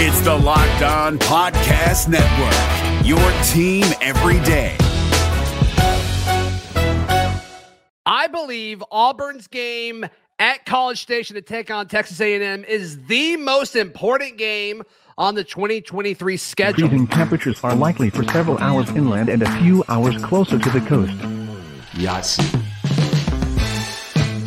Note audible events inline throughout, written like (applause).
It's the Locked On Podcast Network, your team every day. I believe Auburn's game at College Station to take on Texas A&M is the most important game on the 2023 schedule. Freezing temperatures are likely for several hours inland and a few hours closer to the coast. Yes.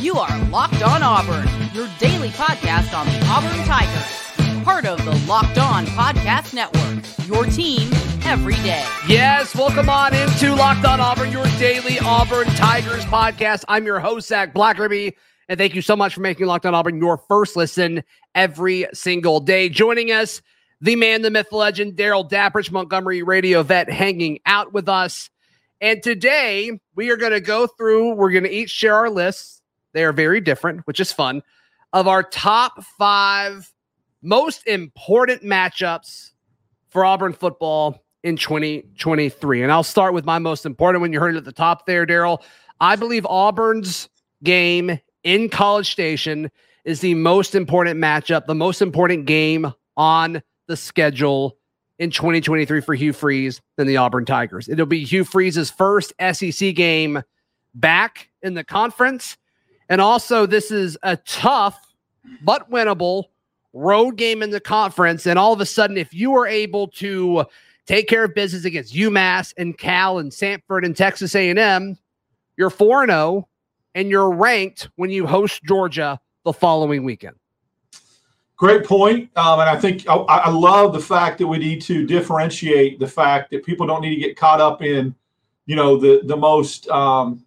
You are Locked On Auburn, your daily podcast on the Auburn Tigers. Part of the Locked On Podcast Network, your team every day. Yes, welcome on into Locked On Auburn, your daily Auburn Tigers podcast. I'm your host, Zac Blackerby, and thank you so much for making Locked On Auburn your first listen every single day. Joining us the man, the myth, legend, Darrell Dapprich, Montgomery radio vet, hanging out with us. And today we are going to go through, we're going to each share our lists. They are very different, which is fun, of our top five most important matchups for Auburn football in 2023. And I'll start with my most important one. You heard it at the top there, Darrell. I believe Auburn's game in College Station is the most important matchup, the most important game on the schedule in 2023 for Hugh Freeze than the Auburn Tigers. It'll be Hugh Freeze's first SEC game back in the conference. And also, this is a tough but winnable road game in the conference. And all of a sudden, if you are able to take care of business against UMass and Cal and Samford and Texas A&M, you're 4-0 and you're ranked when you host Georgia the following weekend. Great point. Um, and I think I, I, love the fact that we need to differentiate the fact that people don't need to get caught up in, you know, the the most um,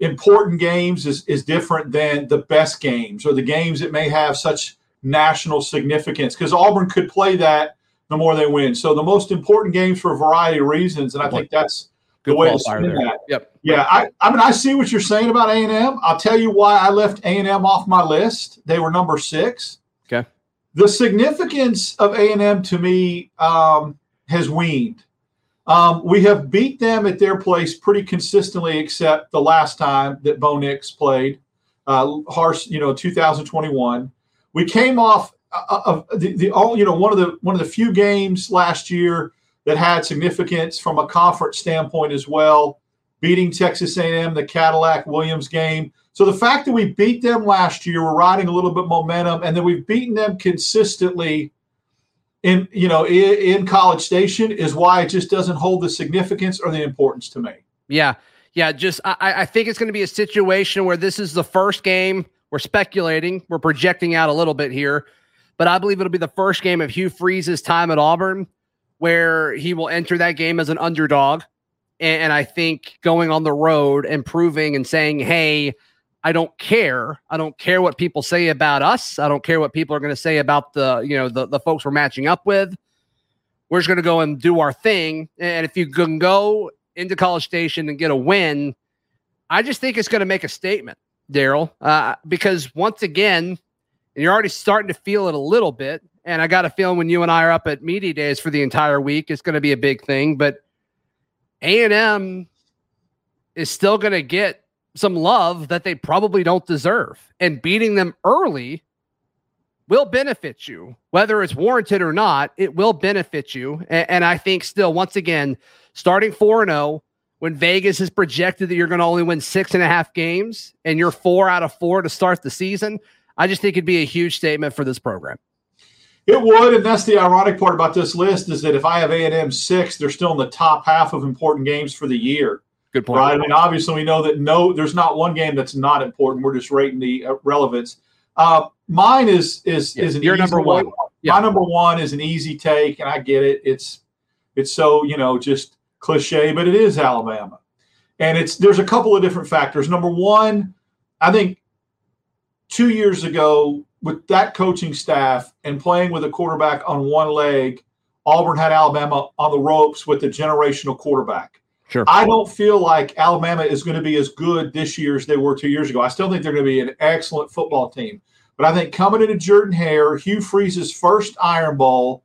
important games is is different than the best games or the games that may have such national significance because Auburn could play that the more they win. So the most important games for a variety of reasons, and I think that's Good the way to spin there. that. Yep. Yeah, I, I mean I see what you're saying about A and M. I'll tell you why I left A and M off my list. They were number six. Okay. The significance of A and M to me um, has weaned. Um, we have beat them at their place pretty consistently, except the last time that Bo Nix played, uh, harsh, you know, 2021. We came off uh, of the, the all, you know, one of the one of the few games last year that had significance from a conference standpoint as well, beating Texas A&M, the Cadillac Williams game. So the fact that we beat them last year, we're riding a little bit momentum, and then we've beaten them consistently in you know in, in College Station is why it just doesn't hold the significance or the importance to me. Yeah, yeah. Just I, I think it's going to be a situation where this is the first game. We're speculating, we're projecting out a little bit here, but I believe it'll be the first game of Hugh Freeze's time at Auburn where he will enter that game as an underdog. And, and I think going on the road and proving and saying, hey, I don't care. I don't care what people say about us. I don't care what people are going to say about the, you know, the, the folks we're matching up with. We're just going to go and do our thing. And if you can go into College Station and get a win, I just think it's going to make a statement, Darrell, uh, because once again, you're already starting to feel it a little bit. And I got a feeling when you and I are up at media days for the entire week, it's going to be a big thing. But A and M is still going to get some love that they probably don't deserve, and beating them early will benefit you, whether it's warranted or not. It will benefit you, and, and I think still, once again, starting four and zero when Vegas is projected that you're going to only win six and a half games, and you're four out of four to start the season. I just think it'd be a huge statement for this program. It would, and that's the ironic part about this list is that if I have A and M six, they're still in the top half of important games for the year. Good point. Right. I mean, obviously, we know that no, there's not one game that's not important. We're just rating the uh, relevance. Uh, mine is is Yeah, is an your easy number one. Yeah. My number one is an easy take, and I get it. It's it's so you know just cliche, but it is Alabama, and it's there's a couple of different factors. Number one, I think two years ago with that coaching staff and playing with a quarterback on one leg, Auburn had Alabama on the ropes with a generational quarterback. Sure. I don't feel like Alabama is going to be as good this year as they were two years ago. I still think they're going to be an excellent football team. But I think coming into Jordan Hare, Hugh Freeze's first Iron Bowl,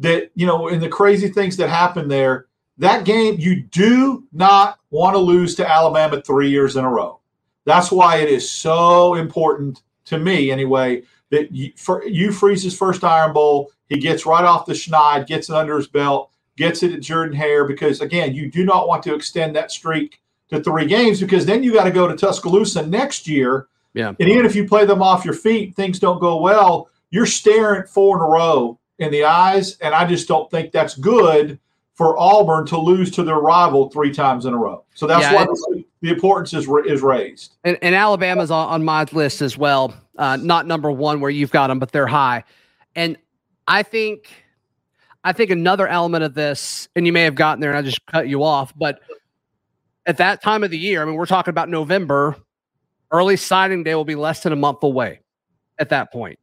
that, you know, and the crazy things that happened there, that game, you do not want to lose to Alabama three years in a row. That's why it is so important to me, anyway, that you, for, Hugh Freeze his first Iron Bowl. He gets right off the schneid, gets it under his belt, gets it at Jordan Hare because again, you do not want to extend that streak to three games because then you got to go to Tuscaloosa next year. Yeah. And even if you play them off your feet, things don't go well. You're staring four in a row in the eyes, and I just don't think that's good for Auburn to lose to their rival three times in a row. So that's Yeah, why the, the importance is is raised. And, and Alabama's on, on my list as well. Uh, not number one where you've got them, but they're high. And I think, I think another element of this, and you may have gotten there, and I just cut you off, but at that time of the year, I mean, we're talking about November. Early signing day will be less than a month away at that point.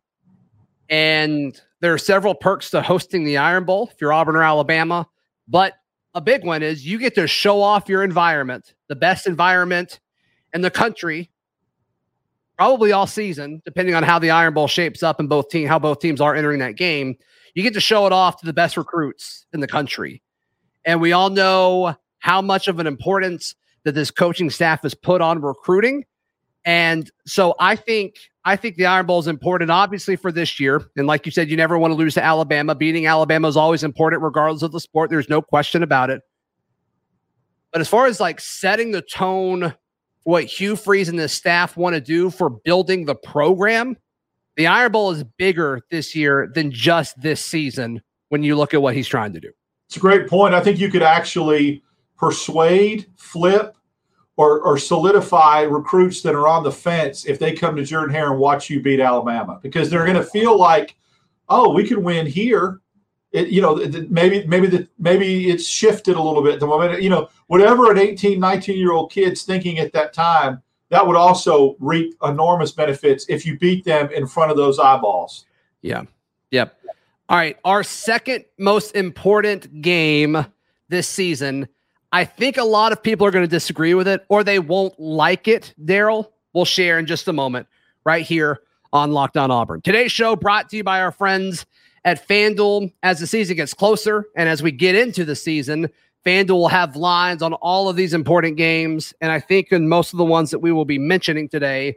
And there are several perks to hosting the Iron Bowl if you're Auburn or Alabama. But a big one is you get to show off your environment, the best environment in the country, probably all season, depending on how the Iron Bowl shapes up and both team how both teams are entering that game. You get to show it off to the best recruits in the country. And we all know how much of an importance that this coaching staff has put on recruiting. And so I think I think the Iron Bowl is important, obviously, for this year. And like you said, you never want to lose to Alabama. Beating Alabama is always important, regardless of the sport. There's no question about it. But as far as like setting the tone, what Hugh Freeze and the staff want to do for building the program, the Iron Bowl is bigger this year than just this season when you look at what he's trying to do. It's a great point. I think you could actually persuade, flip, or, or solidify recruits that are on the fence if they come to Jordan Hare and watch you beat Alabama because they're going to feel like, oh, we could win here. It, you know, maybe maybe the maybe it's shifted a little bit. The moment, you know, whatever an 18, 19 year old kid's thinking at that time, that would also reap enormous benefits if you beat them in front of those eyeballs. Yeah. Yep. All right. Our second most important game this season. I think a lot of people are going to disagree with it or they won't like it. Darrell, we'll share in just a moment right here on Locked On Auburn. Today's show brought to you by our friends at FanDuel. As the season gets closer and as we get into the season, FanDuel will have lines on all of these important games. And I think in most of the ones that we will be mentioning today,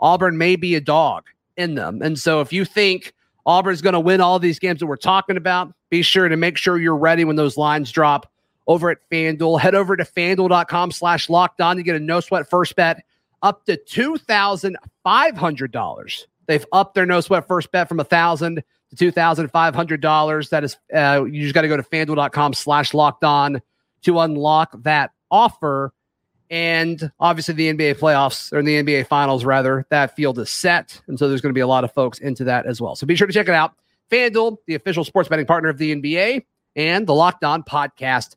Auburn may be a dog in them. And so if you think Auburn's going to win all these games that we're talking about, be sure to make sure you're ready when those lines drop over at FanDuel. Head over to fanduel.com slash locked on to get a no sweat first bet up to $2,500. They've upped their no sweat first bet from a thousand to $2,500. That is, uh, you just got to go to fanduel.com slash locked on to unlock that offer. And obviously, the NBA playoffs or the NBA finals, rather, that field is set. And so there's going to be a lot of folks into that as well. So be sure to check it out. FanDuel, the official sports betting partner of the NBA and the Locked On Podcast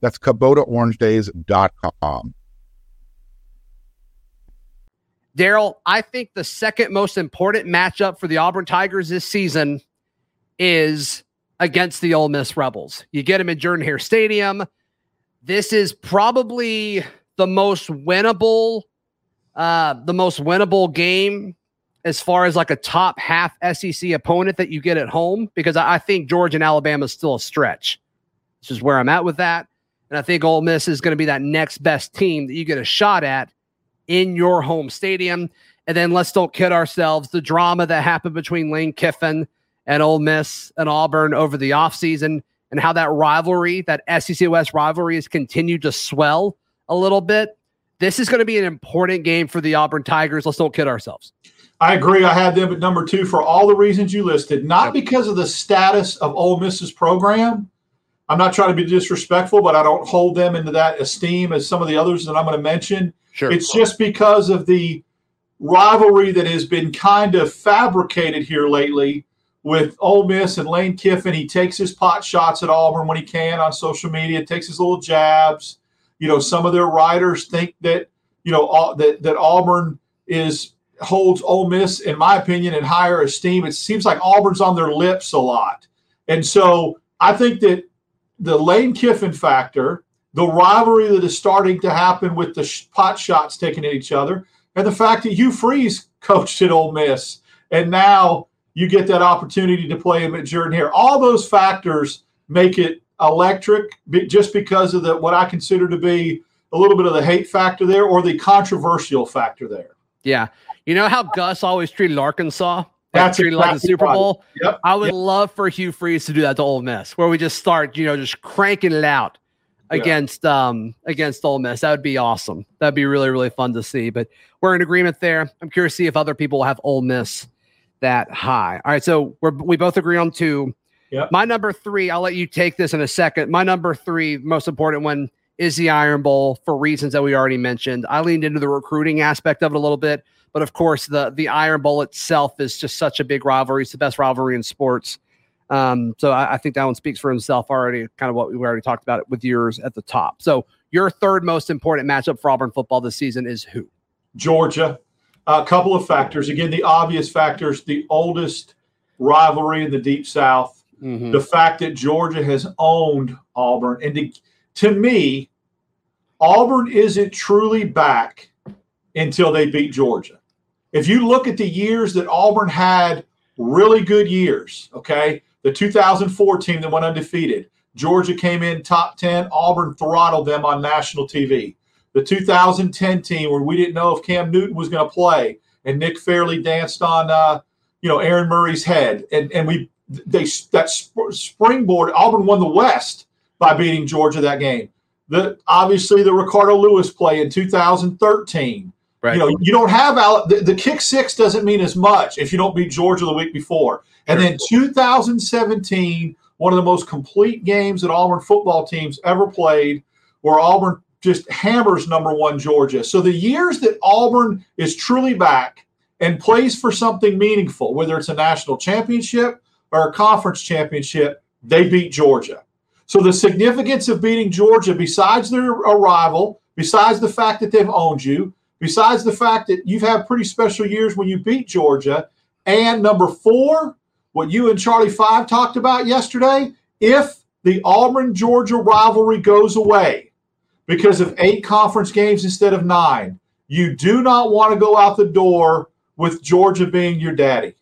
That's KubotaOrangeDays.com. Darrell, I think the second most important matchup for the Auburn Tigers this season is against the Ole Miss Rebels. You get them in Jordan Hare Stadium. This is probably the most winnable, uh, the most winnable game as far as like a top half SEC opponent that you get at home because I, I think Georgia and Alabama is still a stretch. This is where I'm at with that. And I think Ole Miss is going to be that next best team that you get a shot at in your home stadium. And then let's don't kid ourselves. The drama that happened between Lane Kiffin and Ole Miss and Auburn over the offseason and how that rivalry, that SEC West rivalry, has continued to swell a little bit. This is going to be an important game for the Auburn Tigers. Let's don't kid ourselves. I agree. I had them at number two for all the reasons you listed, not because of the status of Ole Miss's program. I'm not trying to be disrespectful, but I don't hold them into that esteem as some of the others that I'm going to mention. Sure. It's just because of the rivalry that has been kind of fabricated here lately with Ole Miss and Lane Kiffin. He takes his pot shots at Auburn when he can on social media, takes his little jabs. You know, some of their writers think that, you know, that, that Auburn is holds Ole Miss, in my opinion, in higher esteem. It seems like Auburn's on their lips a lot. And so I think that the Lane Kiffin factor, the rivalry that is starting to happen with the sh- pot shots taken at each other, and the fact that Hugh Freeze (laughs) coached at Ole Miss, and now you get that opportunity to play him at Jordan Hare. All those factors make it electric just because of the what I consider to be a little bit of the hate factor there or the controversial factor there. Yeah. You know how Gus always treated Arkansas? That's treated like the Super right. Bowl. Yep. I would Yep. love for Hugh Freeze to do that to Ole Miss, where we just start, you know, just cranking it out Yeah. against um against Ole Miss. That would be awesome. That'd be really really fun to see. But we're in agreement there. I'm curious to see if other people have Ole Miss that high. All right, so we're we both agree on two. Yep. My number three, I'll let you take this in a second. My number three, most important one, is the Iron Bowl for reasons that we already mentioned. I leaned into the recruiting aspect of it a little bit, but of course, the the Iron Bowl itself is just such a big rivalry. It's the best rivalry in sports. Um, so I, I think that one speaks for himself already. Kind of what we already talked about it with yours at the top. So your third most important matchup for Auburn football this season is who? Georgia. A couple of factors. Again, the obvious factors the oldest rivalry in the Deep South, Mm-hmm. the fact that Georgia has owned Auburn. And to, to me, Auburn isn't truly back until they beat Georgia. If you look at the years that Auburn had really good years, okay, the 2004 team that went undefeated, Georgia came in top 10, Auburn throttled them on national TV. The 2010 team where we didn't know if Cam Newton was going to play and Nick Fairley danced on uh, you know Aaron Murray's head and and we they that sp- springboard Auburn won the West by beating Georgia that game. The obviously the Ricardo Louis play in 2013. Right. You know, you don't have Al- the, the kick six doesn't mean as much if you don't beat Georgia the week before. And then 2017, one of the most complete games that Auburn football teams ever played, where Auburn just hammers number one Georgia. So the years that Auburn is truly back and plays for something meaningful, whether it's a national championship or a conference championship, they beat Georgia. So the significance of beating Georgia, besides their arrival, besides the fact that they've owned you, besides the fact that you've had pretty special years when you beat Georgia, and number four, what you and Charlie Five talked about yesterday, if the Auburn Georgia rivalry goes away because of eight conference games instead of nine, you do not want to go out the door with Georgia being your daddy.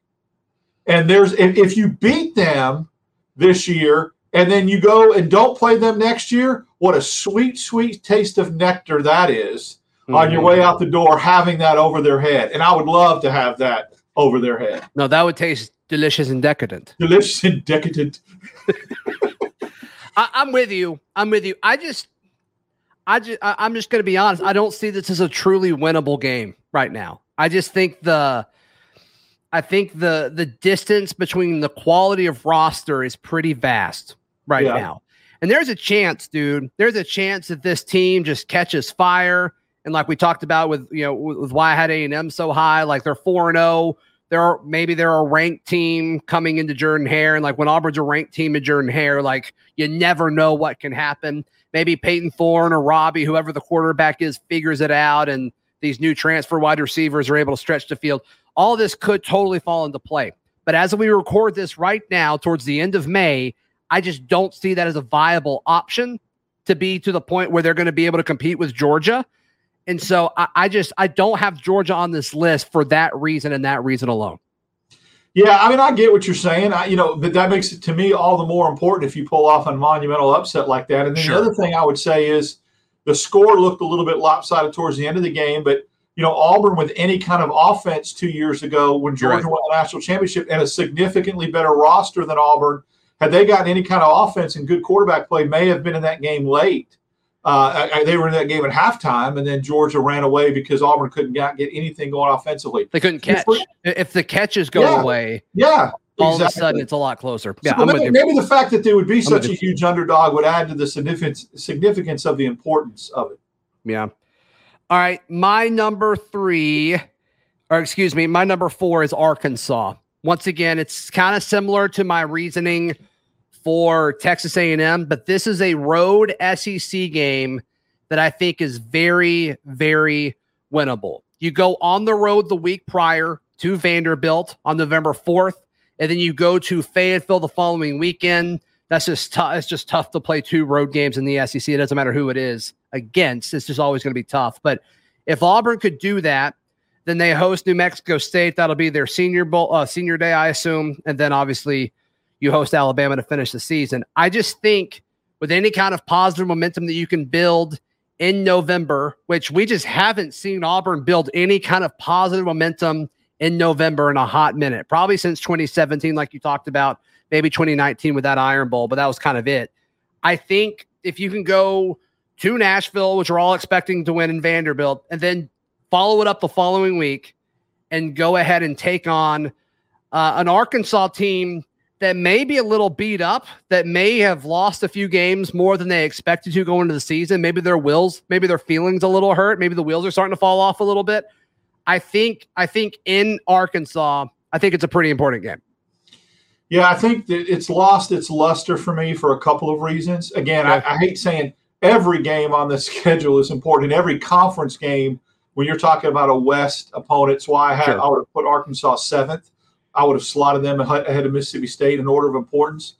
And there's if, if you beat them this year and then you go and don't play them next year, what a sweet, sweet taste of nectar that is on your mm-hmm. way out the door, having that over their head. And I would love to have that over their head. No, that would taste delicious and decadent. Delicious and decadent. (laughs) I, I'm with you. I'm with you. I just, I just, I, I'm just going to be honest. I don't see this as a truly winnable game right now. I just think the, I think the the distance between the quality of roster is pretty vast right Yeah. now. And there's a chance, dude. There's a chance that this team just catches fire. And like we talked about with you know with, why I had A and M so high, like they're four and zero. They're maybe they're a ranked team coming into Jordan Hare, and like when Auburn's a ranked team in Jordan Hare, like you never know what can happen. Maybe Payton Thorne or Robbie, whoever the quarterback is, figures it out, and these new transfer wide receivers are able to stretch the field. All this could totally fall into play. But as we record this right now, towards the end of May, I just don't see that as a viable option to be to the point where they're going to be able to compete with Georgia. And so I, I just I don't have Georgia on this list for that reason and that reason alone. Yeah, I mean, I get what you're saying. I, you know, but that makes it to me all the more important if you pull off a monumental upset like that. And then Sure. the other thing I would say is the score looked a little bit lopsided towards the end of the game, but you know, Auburn with any kind of offense two years ago when Georgia right. won the national championship and a significantly better roster than Auburn, had they gotten any kind of offense and good quarterback play, may have been in that game late. Uh, they were in that game at halftime, and then Georgia ran away because Auburn couldn't get, get anything going offensively. They couldn't catch. If the catches go Yeah. away, Yeah, all of a sudden it's a lot closer. Yeah, So maybe, maybe the fact that they would be such with a you. huge underdog would add to the significance significance of the importance of it. Yeah. All right. My number three, or excuse me, my number four is Arkansas. Once again, it's kind of similar to my reasoning for Texas A&M, but this is a road SEC game that I think is very, very winnable. You go on the road the week prior to Vanderbilt on November 4th, and then you go to Fayetteville the following weekend. That's just tough. It's just tough to play two road games in the SEC. It doesn't matter who it is against. It's just always going to be tough. But if Auburn could do that, then they host New Mexico State. That'll be their senior bowl, uh, senior day, I assume. And then obviously you host Alabama to finish the season. I just think with any kind of positive momentum that you can build in November, which we just haven't seen Auburn build any kind of positive momentum in November in a hot minute, probably since 2017, like you talked about, maybe 2019 with that Iron Bowl, but that was kind of it. I think if you can go to Nashville, which we're all expecting to win in Vanderbilt, and then follow it up the following week and go ahead and take on uh, an Arkansas team that may be a little beat up, that may have lost a few games more than they expected to go into the season. Maybe their wills, maybe their feelings a little hurt. Maybe the wheels are starting to fall off a little bit. I think, I think in Arkansas, I think it's a pretty important game. Yeah, I think that it's lost its luster for me for a couple of reasons. Again, I, I hate saying every game on the (laughs) schedule is important. Every conference game, when you're talking about a West opponent, it's why I, had, sure. I would have put Arkansas seventh I would have slotted them ahead of Mississippi State in order of importance.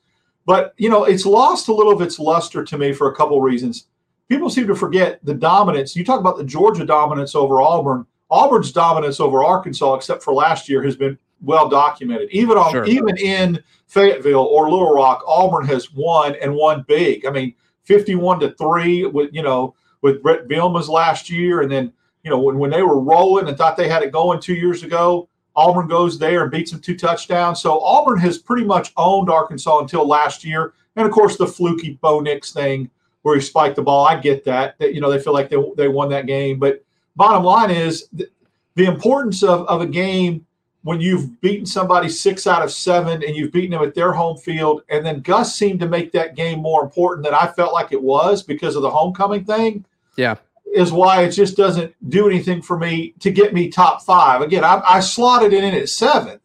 But, you know, it's lost a little of its luster to me for a couple of reasons. People seem to forget the dominance. You talk about the Georgia dominance over Auburn. Auburn's dominance over Arkansas, except for last year, has been well documented. Even on sure. even in Fayetteville or Little Rock, Auburn has won and won big. I mean, fifty-one to three with you know with Bret Bielema's last year, and then you know when, when they were rolling and thought they had it going two years ago, Auburn goes there and beats them two touchdowns. So Auburn has pretty much owned Arkansas until last year. And of course, the fluky Bo Nix thing where he spiked the ball. I get that. That you know they feel like they, they won that game. But bottom line is the, importance of, of a game when you've beaten somebody six out of seven and you've beaten them at their home field. And then Gus seemed to make that game more important than I felt like it was because of the homecoming thing. Yeah is why it just doesn't do anything for me to get me top five. Again, I, I slotted it in at seven.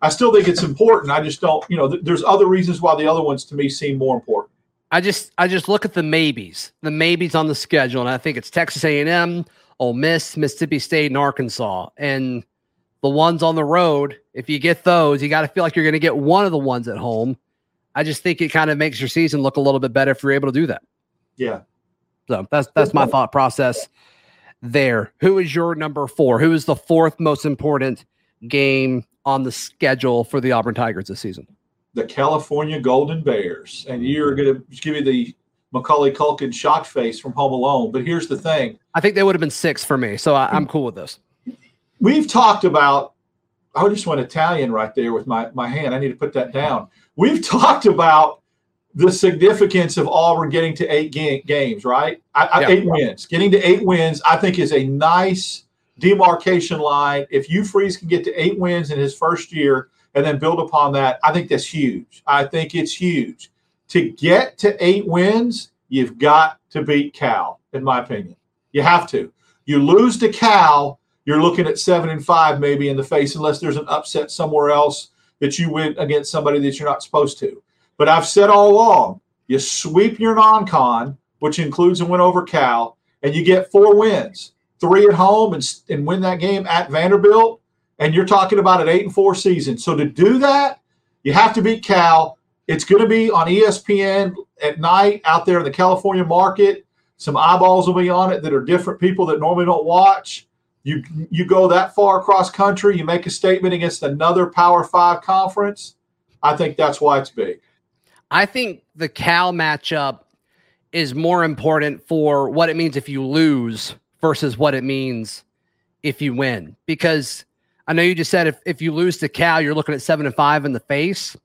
I still think it's important. I just don't, you know, th- there's other reasons why the other ones to me seem more important. I just, I just look at the maybes, the maybes on the schedule, and I think it's Texas A&M, Ole Miss, Mississippi State, and Arkansas, and the ones on the road. If you get those, you got to feel like you're going to get one of the ones at home. I just think it kind of makes your season look a little bit better if you're able to do that. Yeah, so that's that's my mm-hmm. thought process there. Who is your number four? Who is the fourth most important game on the schedule for the Auburn Tigers this season? The California Golden Bears. And you're going to give me the Macaulay Culkin shock face from Home Alone. But here's the thing I think they would have been six for me. So I, am cool with this. We've talked about, I just went Italian right there with my, my hand. I need to put that down. We've talked about the significance of Auburn getting to eight ga- games, right? I, I, yeah. Eight wins. Getting to eight wins, I think, is a nice demarcation line. If Hugh Freeze can get to eight wins in his first year and then build upon that, I think that's huge. I think it's huge. To get to eight wins, you've got to beat Cal, in my opinion. You have to. You lose to Cal, you're looking at seven and five maybe in the face, unless there's an upset somewhere else that you win against somebody that you're not supposed to. But I've said all along, you sweep your non-con, which includes a win over Cal, and you get four wins, three at home, and, and win that game at Vanderbilt. And you're talking about an eight and four season. So to do that, you have to beat Cal. It's going to be on ESPN at night out there in the California market. Some eyeballs will be on it that are different people that normally don't watch. You you go that far across country, you make a statement against another Power Five conference. I think that's why it's big. I think the Cal matchup is more important for what it means if you lose versus what it means if you win. Because I know you just said if, if you lose to Cal, you're looking at seven and five in the face.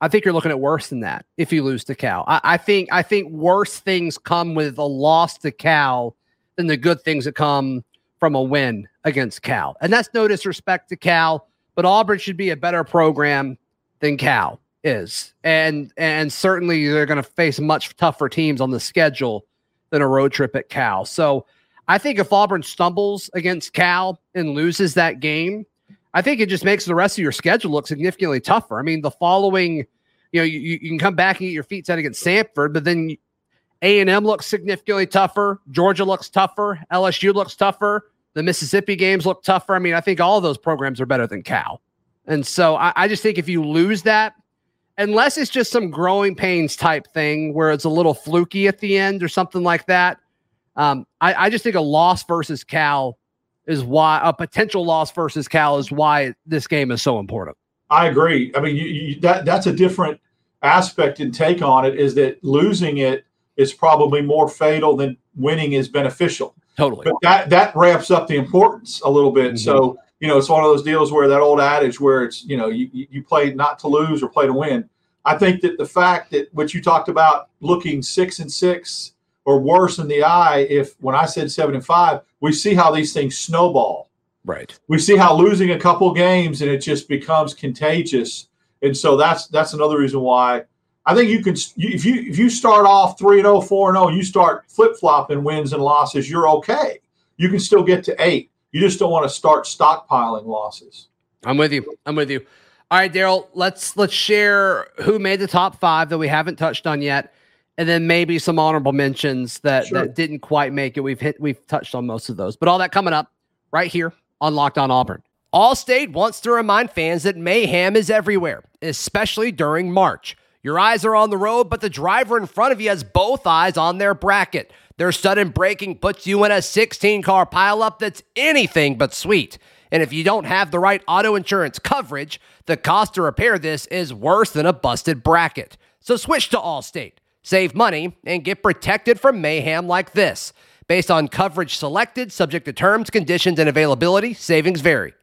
I think you're looking at worse than that if you lose to Cal. I, I think I think worse things come with a loss to Cal than the good things that come from a win against Cal. And that's no disrespect to Cal, but Auburn should be a better program than Cal is, and and certainly they're going to face much tougher teams on the schedule than a road trip at Cal. So I think if Auburn stumbles against Cal and loses that game, I think it just makes the rest of your schedule look significantly tougher. I mean, the following, you know, you, you can come back and get your feet set against Samford, but then A and M looks significantly tougher. Georgia looks tougher. LSU looks tougher. The Mississippi games look tougher. I mean, I think all those programs are better than Cal. And so I, I just think if you lose that, unless it's just some growing pains type thing where it's a little fluky at the end or something like that, um, I, I just think a loss versus Cal is why a potential loss versus Cal is why this game is so important. I agree. I mean, you, you, that that's a different aspect and take on it. Is that losing it is probably more fatal than winning is beneficial. Totally. But that that ramps up the importance a little bit. Mm-hmm. So you know, it's one of those deals where that old adage where it's you know you you play not to lose or play to win. I think that the fact that what you talked about looking six and six or worse in the eye, if when I said seven and five, we see how these things snowball. Right. We see how losing a couple games and it just becomes contagious. And so that's that's another reason why I think you can if you if you start off 3 and 0 4 and 0, you start flip-flopping wins and losses, you're okay. You can still get to 8. You just don't want to start stockpiling losses. I'm with you. I'm with you. All right, Darrell, let's let's share who made the top 5 that we haven't touched on yet and then maybe some honorable mentions that sure. that didn't quite make it. We've hit we've touched on most of those. But all that coming up right here on Locked On Auburn. Allstate wants to remind fans that mayhem is everywhere, especially during March. Your eyes are on the road, but the driver in front of you has both eyes on their bracket. Their sudden braking puts you in a 16 car pileup that's anything but sweet. And if you don't have the right auto insurance coverage, the cost to repair this is worse than a busted bracket. So switch to Allstate, save money, and get protected from mayhem like this. Based on coverage selected, subject to terms, conditions, and availability, savings vary. I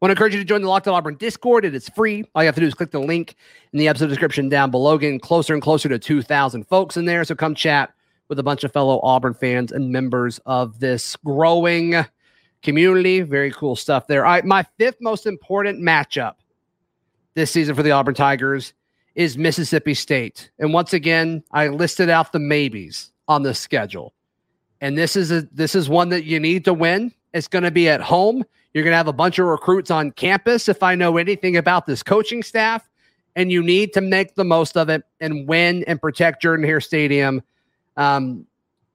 want to encourage you to join the Locked On Auburn Discord. It is free. All you have to do is click the link in the episode description down below. Getting closer and closer to 2,000 folks in there. So come chat with a bunch of fellow Auburn fans and members of this growing community. Very cool stuff there. All right, my fifth most important matchup this season for the Auburn Tigers is Mississippi State. And once again, I listed out the maybes on the schedule and this is a this is one that you need to win. It's going to be at home. You're going to have a bunch of recruits on campus. If I know anything about this coaching staff, and you need to make the most of it and win and protect Jordan Hare Stadium um,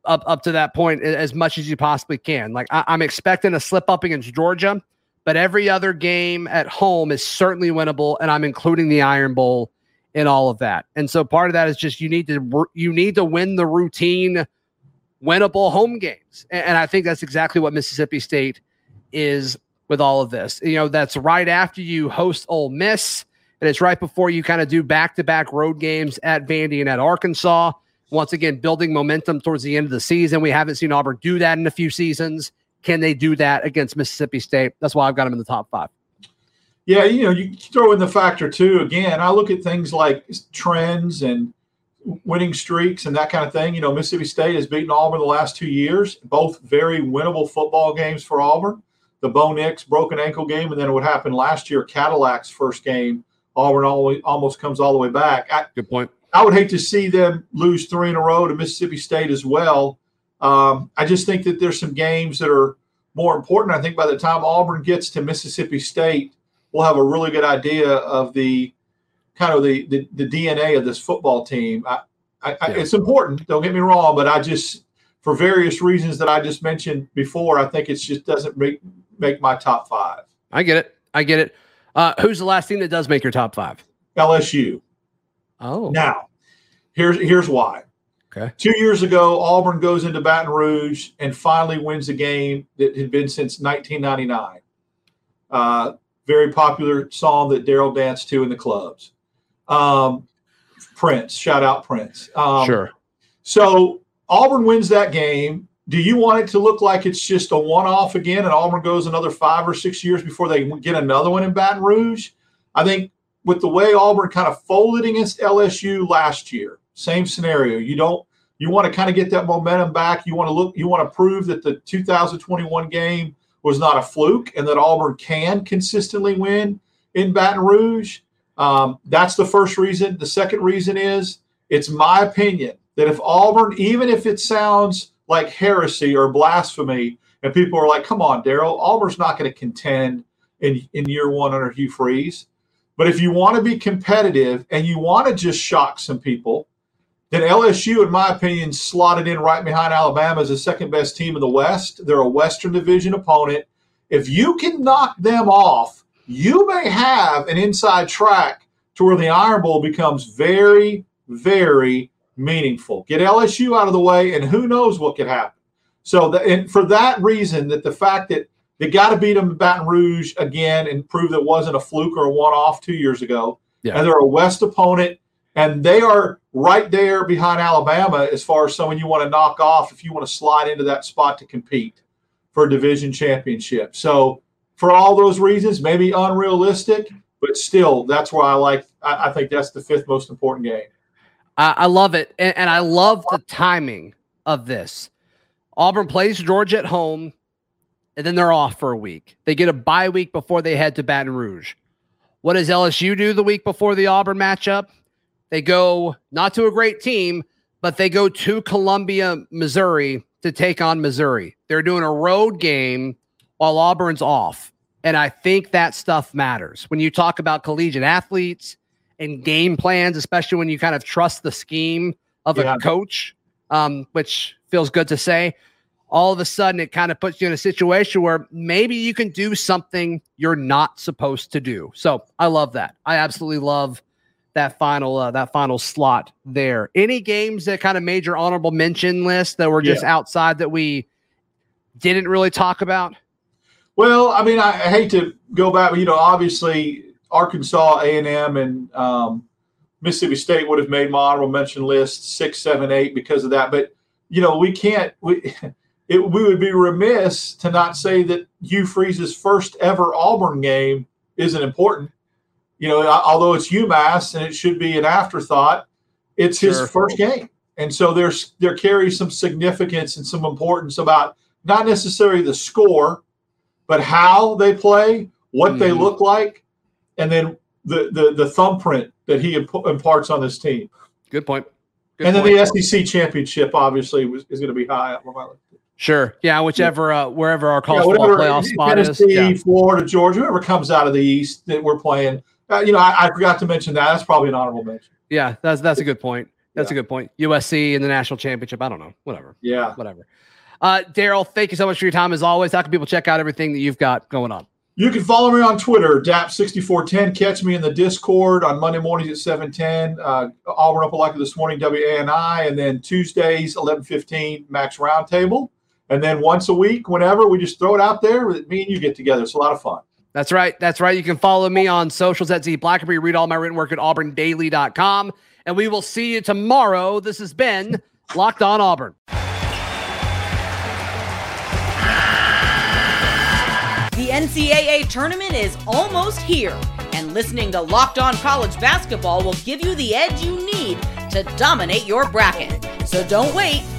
up up to that point as much as you possibly can. Like I, I'm expecting a slip up against Georgia, but every other game at home is certainly winnable, and I'm including the Iron Bowl in all of that. And so part of that is just you need to you need to win the routine winnable home games. And, I think that's exactly what Mississippi State is with all of this. You know, that's right after you host Ole Miss, and it's right before you kind of do back to back road games at Vandy and at Arkansas. Once again, building momentum towards the end of the season. We haven't seen Auburn do that in a few seasons. Can they do that against Mississippi State? That's why I've got them in the top five. Yeah, you know, you throw in the factor too. Again, I look at things like trends and winning streaks and that kind of thing. You know, Mississippi State has beaten Auburn the last two years, both very winnable football games for Auburn. The Bo Nix broken ankle game, and then what happened last year, Cadillac's first game, Auburn almost comes all the way back. I, Good point. I would hate to see them lose three in a row to Mississippi State as well. Um, I just think that there's some games that are more important. I think by the time Auburn gets to Mississippi State, we'll have a really good idea of the kind of the, the, the DNA of this football team. I, I, yeah. It's important. Don't get me wrong, but I just, for various reasons that I just mentioned before, I think it just doesn't make make my top five. I get it. I get it. Uh, who's the last team that does make your top five? LSU. Oh, now here's here's why. Okay. Two years ago, Auburn goes into Baton Rouge and finally wins a game that had been since 1999. Uh, very popular song that Darrell danced to in the clubs. Um, Prince, shout out Prince. Um, sure. So Auburn wins that game. Do you want it to look like it's just a one off again and Auburn goes another five or six years before they get another one in Baton Rouge? I think with the way Auburn kind of folded against LSU last year, same scenario. You don't you want to kind of get that momentum back. You want to look, you want to prove that the 2021 game was not a fluke and that Auburn can consistently win in Baton Rouge. Um, that's the first reason. The second reason is it's my opinion that if Auburn, even if it sounds like heresy or blasphemy, and people are like, come on, Darrell, Auburn's not going to contend in, in year one under Hugh Freeze. But if you want to be competitive and you want to just shock some people, then LSU, in my opinion, slotted in right behind Alabama as the second best team in the West. They're a Western Division opponent. If you can knock them off, you may have an inside track to where the Iron Bowl becomes very, very meaningful. Get LSU out of the way, and who knows what could happen. So, the, and for that reason, that the fact that they got to beat them in Baton Rouge again and prove that it wasn't a fluke or a one-off two years ago, yeah. and they're a West opponent, and they are right there behind Alabama as far as someone you want to knock off if you want to slide into that spot to compete for a division championship. So, for all those reasons, maybe unrealistic, but still, that's why I like. I, I think that's the fifth most important game. I, I love it, and, and I love the timing of this. Auburn plays Georgia at home, and then they're off for a week. They get a bye week before they head to Baton Rouge. What does LSU do the week before the Auburn matchup? They go not to a great team, but they go to Columbia, Missouri to take on Missouri. They're doing a road game while Auburn's off. And I think that stuff matters when you talk about collegiate athletes and game plans, especially when you kind of trust the scheme of yeah. a coach, um, which feels good to say. All of a sudden, it kind of puts you in a situation where maybe you can do something you're not supposed to do. So I love that. I absolutely love that final uh, that final slot there. Any games that kind of made your honorable mention list that were just yeah. outside that we didn't really talk about? Well, I mean, I, hate to go back, but you know, obviously Arkansas, A and M, and um, Mississippi State would have made my honorable mention list six, seven, eight because of that. But you know, we can't. We (laughs) it, we would be remiss to not say that Hugh Freeze's first ever Auburn game isn't important. You know, although it's UMass and it should be an afterthought, it's sure. his first game, and so there's there carries some significance and some importance about not necessarily the score but how they play, what mm-hmm. they look like, and then the, the the thumbprint that he imp- imparts on this team. Good point. Good and point. then the SEC championship obviously was, is going to be high on my list. Sure. Yeah. Whichever, uh, wherever our college yeah, football playoff spot Tennessee, is. Yeah. Florida, Georgia, whoever comes out of the East that we're playing. Uh, you know, I, I, forgot to mention that. That's probably an honorable mention. Yeah, that's that's a good point. That's yeah. a good point. USC in the national championship. I don't know. Whatever. Yeah. Whatever. Uh, Darrell, thank you so much for your time as always. How can people check out everything that you've got going on? You can follow me on Twitter, DAP6410. Catch me in the Discord on Monday mornings at 710. Uh, Auburn Up Like this morning, WANI. And then Tuesdays, 1115, Max Roundtable. And then once a week, whenever, we just throw it out there. Me and you get together. It's a lot of fun. That's right. That's right. You can follow me on socials at Z Blackerby. Read all my written work at auburndaily.com. And we will see you tomorrow. This has been Locked On Auburn. The NCAA tournament is almost here, and listening to Locked On College Basketball will give you the edge you need to dominate your bracket. So don't wait.